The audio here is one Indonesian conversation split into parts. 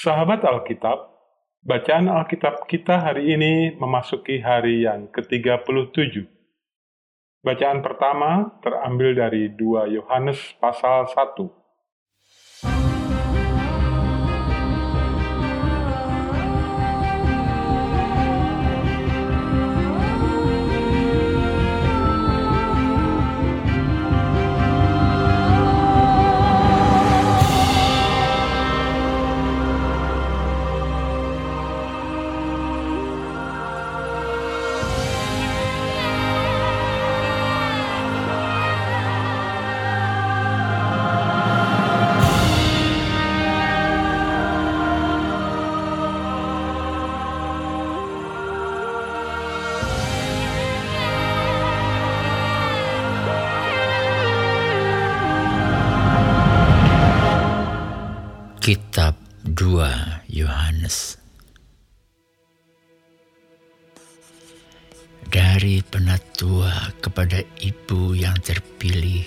Sahabat Alkitab, bacaan Alkitab kita hari ini memasuki hari yang ke-37. Bacaan pertama terambil dari 2 Yohanes pasal 1 Yohanes Dari penatua kepada ibu yang terpilih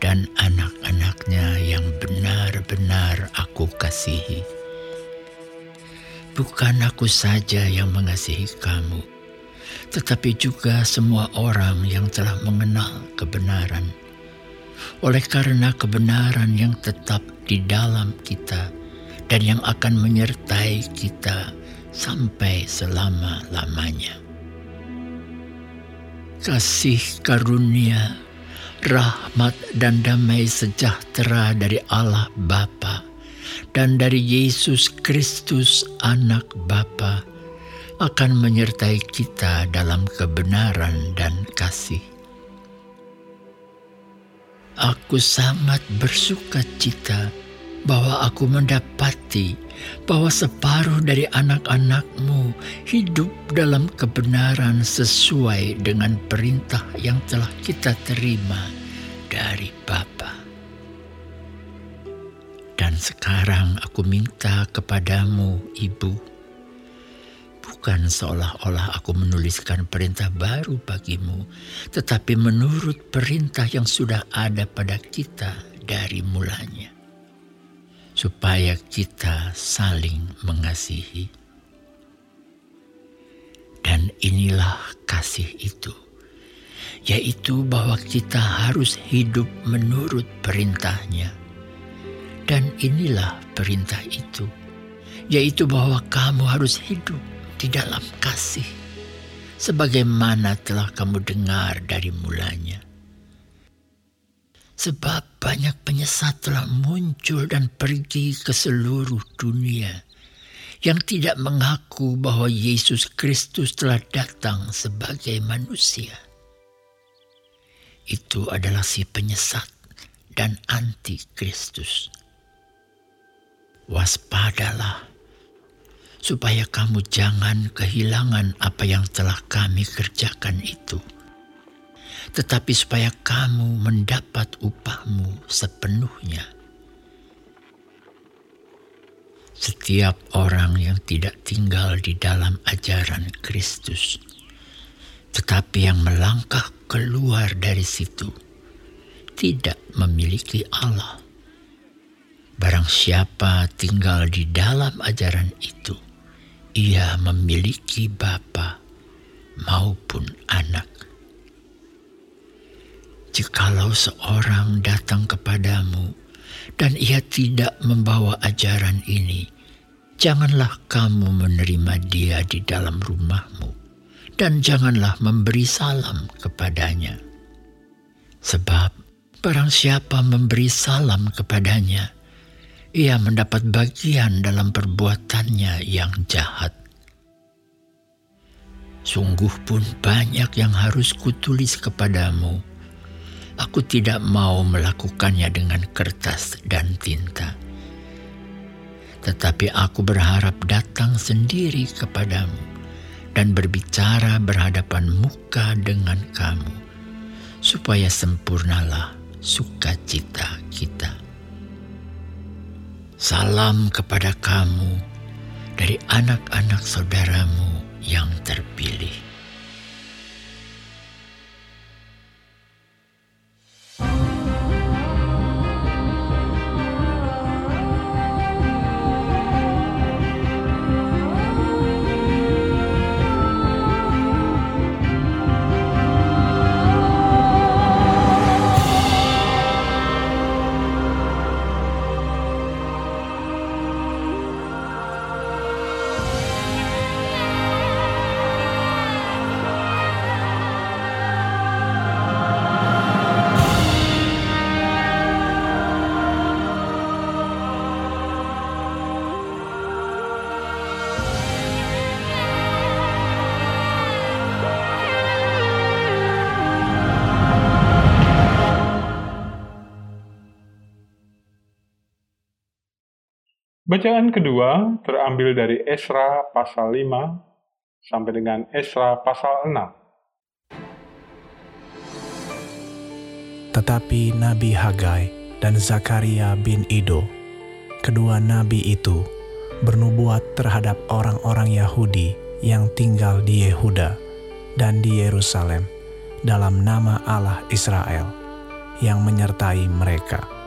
dan anak-anaknya yang benar-benar aku kasihi. Bukan aku saja yang mengasihi kamu, tetapi juga semua orang yang telah mengenal kebenaran oleh karena kebenaran yang tetap di dalam kita dan yang akan menyertai kita sampai selama-lamanya. Kasih karunia, rahmat dan damai sejahtera dari Allah Bapa dan dari Yesus Kristus anak Bapa akan menyertai kita dalam kebenaran dan kasih Aku sangat bersuka cita bahwa aku mendapati bahwa separuh dari anak-anakmu hidup dalam kebenaran sesuai dengan perintah yang telah kita terima dari Bapa. Dan sekarang aku minta kepadamu, Ibu, bukan seolah-olah aku menuliskan perintah baru bagimu, tetapi menurut perintah yang sudah ada pada kita dari mulanya, supaya kita saling mengasihi. Dan inilah kasih itu, yaitu bahwa kita harus hidup menurut perintahnya. Dan inilah perintah itu, yaitu bahwa kamu harus hidup di dalam kasih, sebagaimana telah kamu dengar dari mulanya. Sebab banyak penyesat telah muncul dan pergi ke seluruh dunia yang tidak mengaku bahwa Yesus Kristus telah datang sebagai manusia. Itu adalah si penyesat dan anti Kristus. Waspadalah supaya kamu jangan kehilangan apa yang telah kami kerjakan itu, tetapi supaya kamu mendapat upahmu sepenuhnya. Setiap orang yang tidak tinggal di dalam ajaran Kristus, tetapi yang melangkah keluar dari situ, tidak memiliki Allah. Barang siapa tinggal di dalam ajaran itu, ia memiliki bapa maupun anak. Jikalau seorang datang kepadamu dan ia tidak membawa ajaran ini, janganlah kamu menerima dia di dalam rumahmu dan janganlah memberi salam kepadanya. Sebab barang siapa memberi salam kepadanya, ia mendapat bagian dalam perbuatannya yang jahat. Sungguh pun banyak yang harus kutulis kepadamu. Aku tidak mau melakukannya dengan kertas dan tinta. Tetapi aku berharap datang sendiri kepadamu dan berbicara berhadapan muka dengan kamu, supaya sempurnalah sukacita kita. Salam kepada kamu dari anak-anak saudaramu yang terpilih. Bacaan kedua terambil dari Esra pasal 5 sampai dengan Esra pasal 6. Tetapi Nabi Hagai dan Zakaria bin Ido, kedua nabi itu, bernubuat terhadap orang-orang Yahudi yang tinggal di Yehuda dan di Yerusalem dalam nama Allah Israel yang menyertai mereka.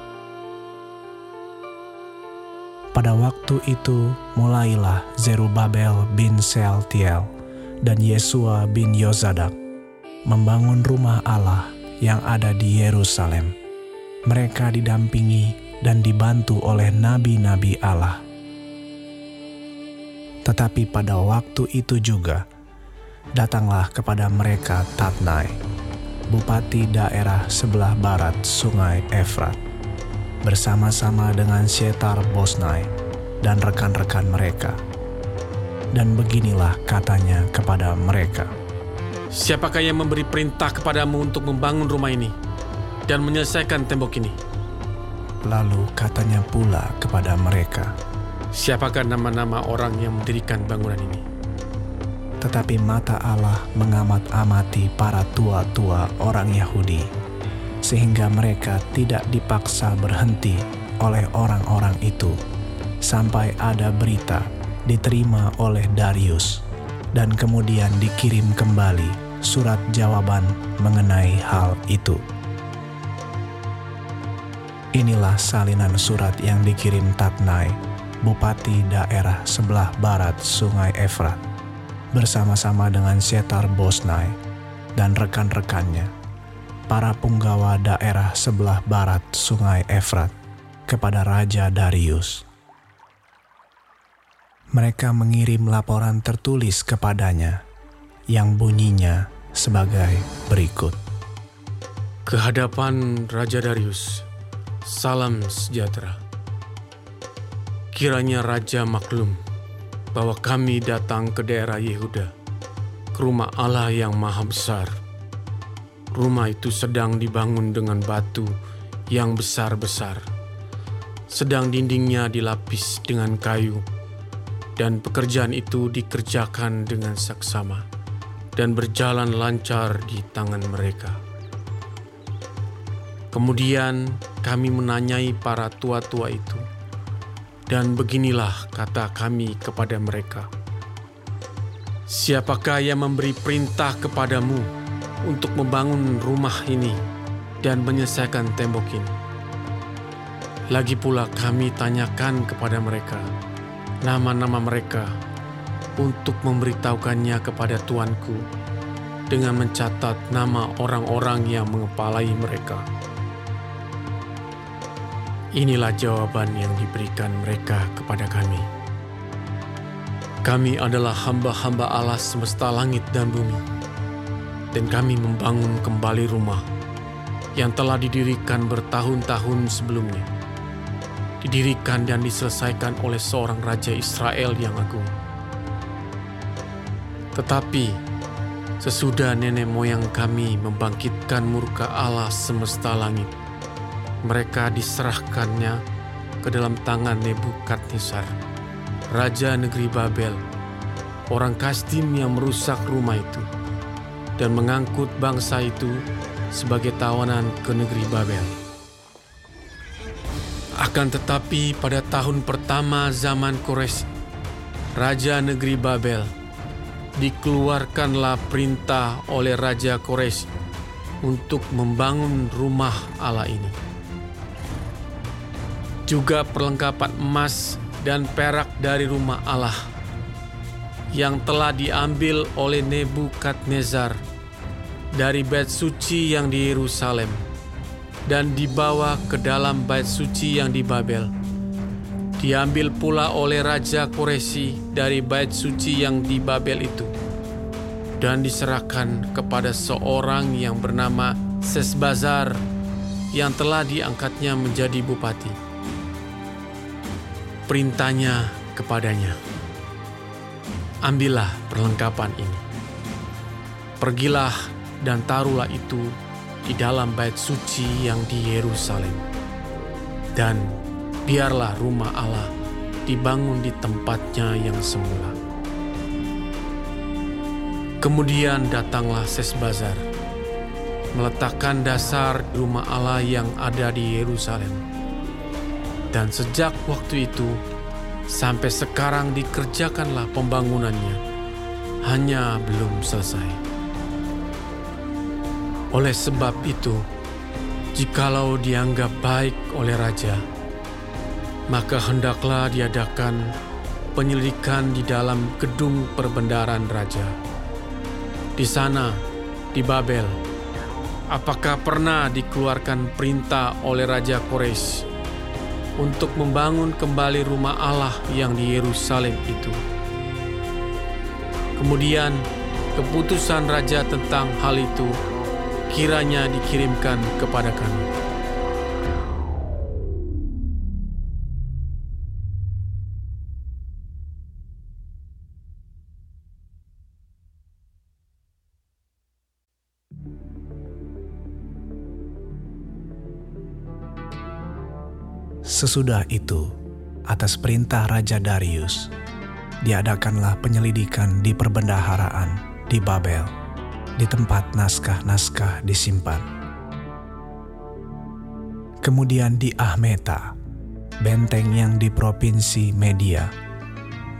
Pada waktu itu mulailah Zerubabel bin Sealtiel dan Yesua bin Yozadak membangun rumah Allah yang ada di Yerusalem. Mereka didampingi dan dibantu oleh nabi-nabi Allah. Tetapi pada waktu itu juga, datanglah kepada mereka Tatnai, bupati daerah sebelah barat sungai Efrat, bersama-sama dengan Shetar Bosnai dan rekan-rekan mereka. Dan beginilah katanya kepada mereka. Siapakah yang memberi perintah kepadamu untuk membangun rumah ini dan menyelesaikan tembok ini? Lalu katanya pula kepada mereka, Siapakah nama-nama orang yang mendirikan bangunan ini? tetapi mata Allah mengamat-amati para tua-tua orang Yahudi, sehingga mereka tidak dipaksa berhenti oleh orang-orang itu, sampai ada berita diterima oleh Darius, dan kemudian dikirim kembali surat jawaban mengenai hal itu. Inilah salinan surat yang dikirim Tatnai, bupati daerah sebelah barat Sungai Efrat bersama-sama dengan Setar Bosnai dan rekan-rekannya, para punggawa daerah sebelah barat Sungai Efrat, kepada Raja Darius. Mereka mengirim laporan tertulis kepadanya, yang bunyinya sebagai berikut. Kehadapan Raja Darius, salam sejahtera. Kiranya Raja maklum bahwa kami datang ke daerah Yehuda, ke rumah Allah yang maha besar. Rumah itu sedang dibangun dengan batu yang besar-besar. Sedang dindingnya dilapis dengan kayu, dan pekerjaan itu dikerjakan dengan saksama dan berjalan lancar di tangan mereka. Kemudian kami menanyai para tua-tua itu, dan beginilah kata kami kepada mereka: "Siapakah yang memberi perintah kepadamu untuk membangun rumah ini dan menyelesaikan tembok ini?" Lagi pula, kami tanyakan kepada mereka nama-nama mereka untuk memberitahukannya kepada tuanku dengan mencatat nama orang-orang yang mengepalai mereka. Inilah jawaban yang diberikan mereka kepada kami. Kami adalah hamba-hamba Allah semesta langit dan bumi, dan kami membangun kembali rumah yang telah didirikan bertahun-tahun sebelumnya. Didirikan dan diselesaikan oleh seorang raja Israel yang agung. Tetapi sesudah nenek moyang kami membangkitkan murka Allah semesta langit, mereka diserahkannya ke dalam tangan Nebukadnezar, raja negeri Babel, orang Kasdim yang merusak rumah itu dan mengangkut bangsa itu sebagai tawanan ke negeri Babel. Akan tetapi pada tahun pertama zaman Kores, raja negeri Babel, dikeluarkanlah perintah oleh raja Kores untuk membangun rumah Allah ini juga perlengkapan emas dan perak dari rumah Allah yang telah diambil oleh Nebukadnezar dari bait suci yang di Yerusalem dan dibawa ke dalam bait suci yang di Babel. Diambil pula oleh Raja Koresi dari bait suci yang di Babel itu dan diserahkan kepada seorang yang bernama Sesbazar yang telah diangkatnya menjadi bupati perintahnya kepadanya. Ambillah perlengkapan ini. Pergilah dan taruhlah itu di dalam bait suci yang di Yerusalem. Dan biarlah rumah Allah dibangun di tempatnya yang semula. Kemudian datanglah Sesbazar, meletakkan dasar rumah Allah yang ada di Yerusalem. Dan sejak waktu itu sampai sekarang dikerjakanlah pembangunannya, hanya belum selesai. Oleh sebab itu, jikalau dianggap baik oleh raja, maka hendaklah diadakan penyelidikan di dalam gedung perbendaharaan raja. Di sana, di Babel, apakah pernah dikeluarkan perintah oleh Raja Kores untuk membangun kembali rumah Allah yang di Yerusalem itu? Kemudian, keputusan raja tentang hal itu kiranya dikirimkan kepada kami. Sesudah itu, atas perintah Raja Darius, diadakanlah penyelidikan di perbendaharaan di Babel, di tempat naskah-naskah disimpan. Kemudian di Ahmeta, benteng yang di provinsi Media,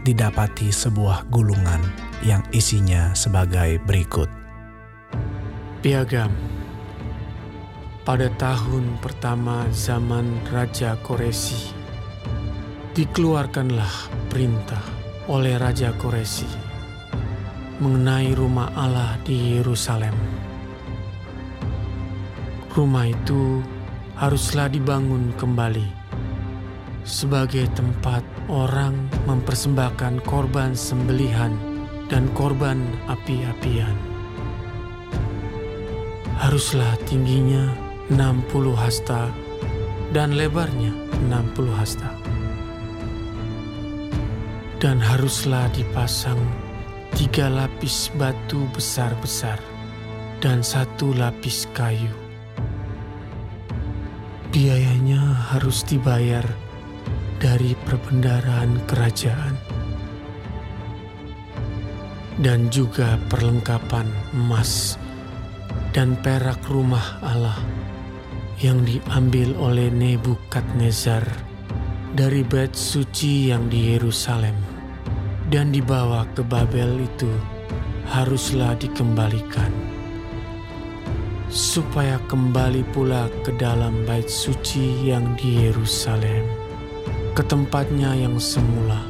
didapati sebuah gulungan yang isinya sebagai berikut. Piagam pada tahun pertama zaman Raja Koresi, dikeluarkanlah perintah oleh Raja Koresi mengenai rumah Allah di Yerusalem. Rumah itu haruslah dibangun kembali sebagai tempat orang mempersembahkan korban sembelihan dan korban api-apian. Haruslah tingginya 60 hasta dan lebarnya 60 hasta. Dan haruslah dipasang tiga lapis batu besar-besar dan satu lapis kayu. Biayanya harus dibayar dari perbendaraan kerajaan dan juga perlengkapan emas dan perak rumah Allah yang diambil oleh Nebukadnezar dari bait suci yang di Yerusalem dan dibawa ke Babel itu haruslah dikembalikan supaya kembali pula ke dalam bait suci yang di Yerusalem ke tempatnya yang semula.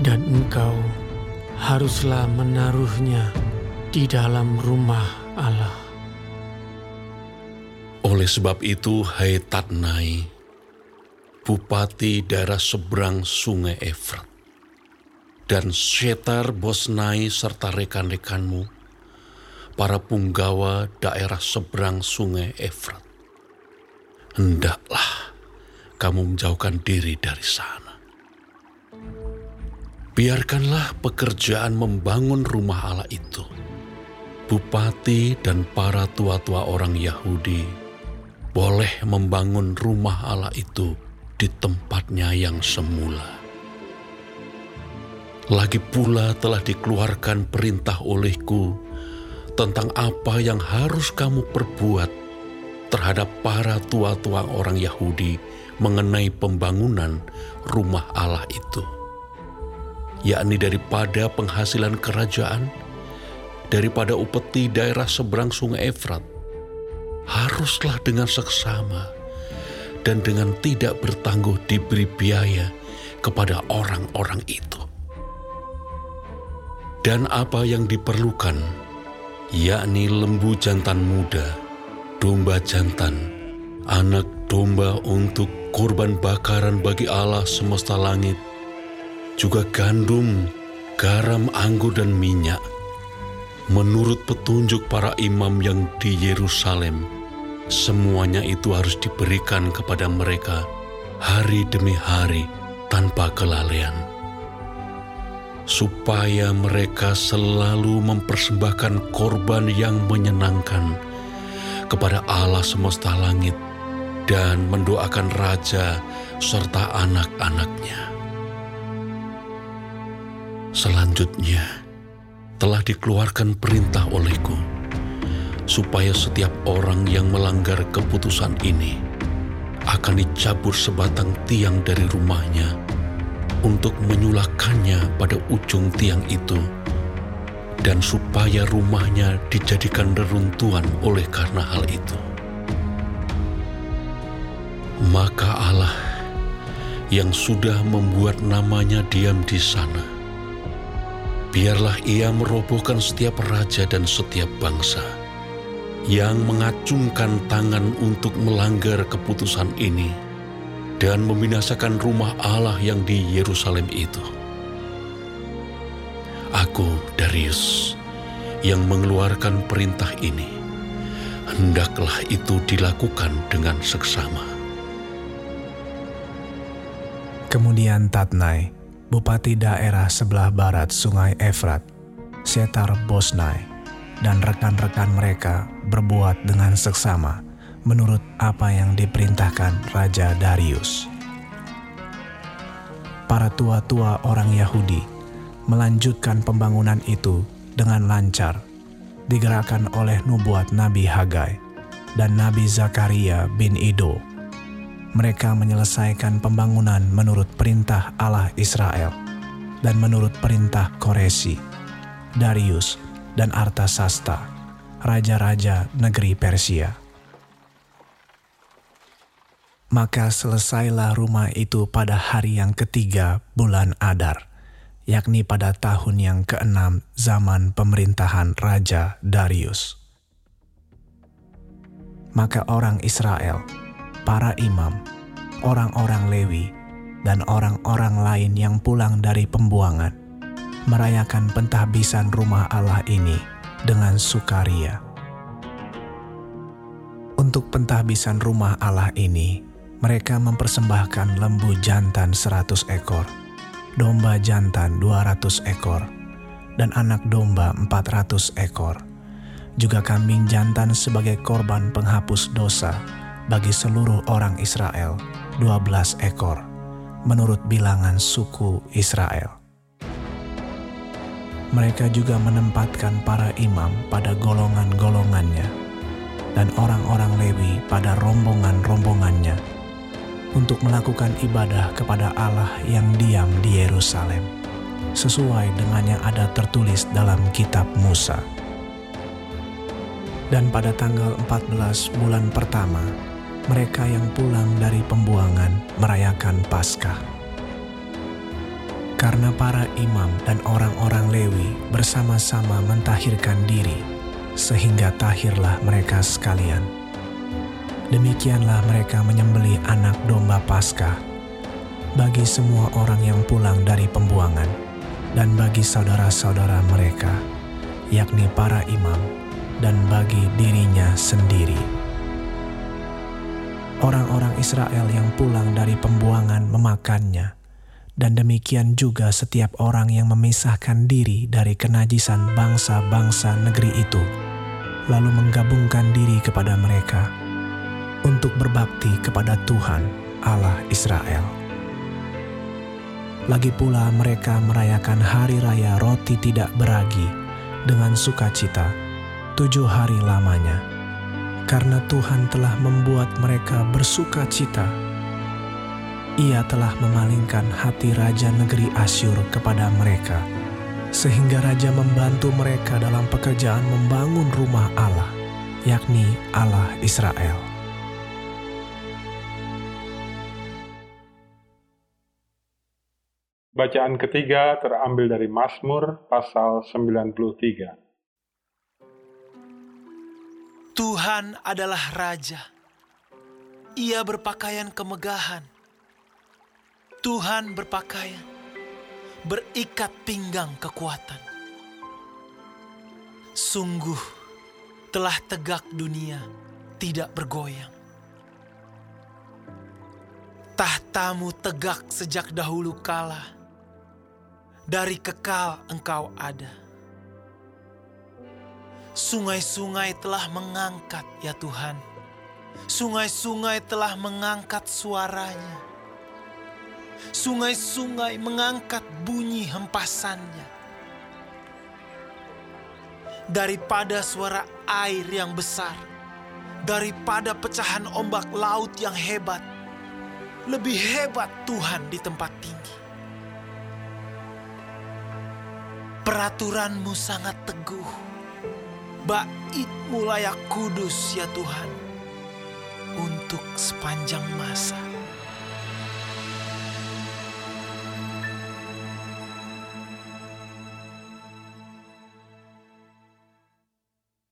Dan engkau haruslah menaruhnya di dalam rumah Allah. Oleh sebab itu, hai Tatnai, bupati daerah seberang sungai Efrat, dan Shetar Bosnai serta rekan-rekanmu, para punggawa daerah seberang sungai Efrat, hendaklah kamu menjauhkan diri dari sana. Biarkanlah pekerjaan membangun rumah Allah itu. Bupati dan para tua-tua orang Yahudi boleh membangun rumah Allah itu di tempatnya yang semula. Lagi pula telah dikeluarkan perintah olehku tentang apa yang harus kamu perbuat terhadap para tua-tua orang Yahudi mengenai pembangunan rumah Allah itu, yakni daripada penghasilan kerajaan, daripada upeti daerah seberang sungai Efrat, haruslah dengan seksama dan dengan tidak bertangguh diberi biaya kepada orang-orang itu. Dan apa yang diperlukan, yakni lembu jantan muda, domba jantan, anak domba untuk korban bakaran bagi Allah semesta langit, juga gandum, garam, anggur, dan minyak, menurut petunjuk para imam yang di Yerusalem semuanya itu harus diberikan kepada mereka hari demi hari tanpa kelalaian, supaya mereka selalu mempersembahkan korban yang menyenangkan kepada Allah semesta langit dan mendoakan raja serta anak-anaknya. Selanjutnya, telah dikeluarkan perintah olehku, supaya setiap orang yang melanggar keputusan ini akan dicabut sebatang tiang dari rumahnya untuk menyulakannya pada ujung tiang itu, dan supaya rumahnya dijadikan reruntuhan oleh karena hal itu. Maka Allah yang sudah membuat namanya diam di sana, biarlah ia merobohkan setiap raja dan setiap bangsa yang mengacungkan tangan untuk melanggar keputusan ini dan membinasakan rumah Allah yang di Yerusalem itu. Aku, Darius, yang mengeluarkan perintah ini, hendaklah itu dilakukan dengan seksama. Kemudian Tatnai, bupati daerah sebelah barat sungai Efrat, Setar Bosnai, dan rekan-rekan mereka berbuat dengan seksama menurut apa yang diperintahkan Raja Darius. Para tua-tua orang Yahudi melanjutkan pembangunan itu dengan lancar, digerakkan oleh nubuat Nabi Hagai dan Nabi Zakaria bin Ido mereka menyelesaikan pembangunan menurut perintah Allah Israel dan menurut perintah Koresi, Darius, dan Artasasta, raja-raja negeri Persia. Maka selesailah rumah itu pada hari yang ketiga bulan Adar, yakni pada tahun yang keenam zaman pemerintahan Raja Darius. Maka orang Israel para imam, orang-orang Lewi, dan orang-orang lain yang pulang dari pembuangan merayakan pentahbisan rumah Allah ini dengan sukaria. Untuk pentahbisan rumah Allah ini, mereka mempersembahkan lembu jantan seratus ekor, domba jantan dua ratus ekor, dan anak domba empat ratus ekor, juga kambing jantan sebagai korban penghapus dosa bagi seluruh orang Israel 12 ekor menurut bilangan suku Israel. Mereka juga menempatkan para imam pada golongan-golongannya dan orang-orang Lewi pada rombongan-rombongannya untuk melakukan ibadah kepada Allah yang diam di Yerusalem sesuai dengan yang ada tertulis dalam kitab Musa. Dan pada tanggal 14 bulan pertama mereka yang pulang dari pembuangan merayakan Paskah. Karena para imam dan orang-orang Lewi bersama-sama mentahirkan diri, sehingga tahirlah mereka sekalian. Demikianlah mereka menyembelih anak domba Paskah bagi semua orang yang pulang dari pembuangan dan bagi saudara-saudara mereka, yakni para imam, dan bagi dirinya sendiri. Orang-orang Israel yang pulang dari pembuangan memakannya, dan demikian juga setiap orang yang memisahkan diri dari kenajisan bangsa-bangsa negeri itu, lalu menggabungkan diri kepada mereka untuk berbakti kepada Tuhan Allah Israel. Lagi pula mereka merayakan hari raya roti tidak beragi dengan sukacita tujuh hari lamanya karena Tuhan telah membuat mereka bersuka cita. Ia telah memalingkan hati raja negeri Asyur kepada mereka, sehingga raja membantu mereka dalam pekerjaan membangun rumah Allah, yakni Allah Israel. Bacaan ketiga terambil dari Mazmur pasal 93. Tuhan adalah Raja. Ia berpakaian kemegahan. Tuhan berpakaian, berikat pinggang kekuatan. Sungguh telah tegak dunia, tidak bergoyang. Tahtamu tegak sejak dahulu kala, dari kekal engkau ada Sungai-sungai telah mengangkat ya Tuhan. Sungai-sungai telah mengangkat suaranya. Sungai-sungai mengangkat bunyi hempasannya. Daripada suara air yang besar, daripada pecahan ombak laut yang hebat, lebih hebat Tuhan di tempat tinggi. Peraturanmu sangat teguh, baitmu layak kudus ya Tuhan, untuk sepanjang masa.